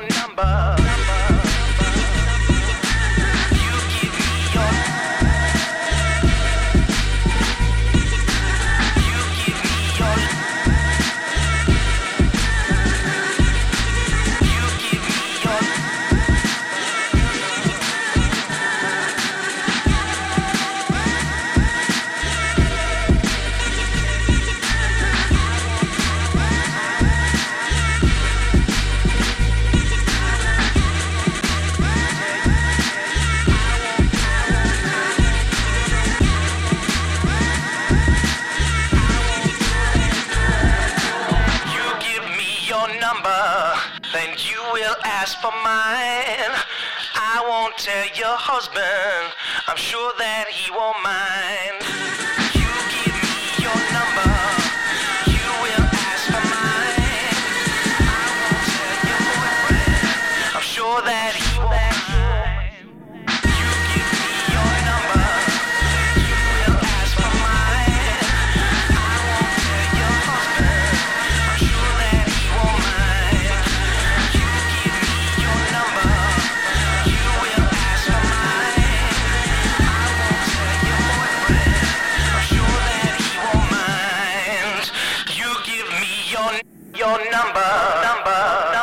your number. Well, as for mine, I won't tell your husband. I'm sure that he won't mind. your your number number.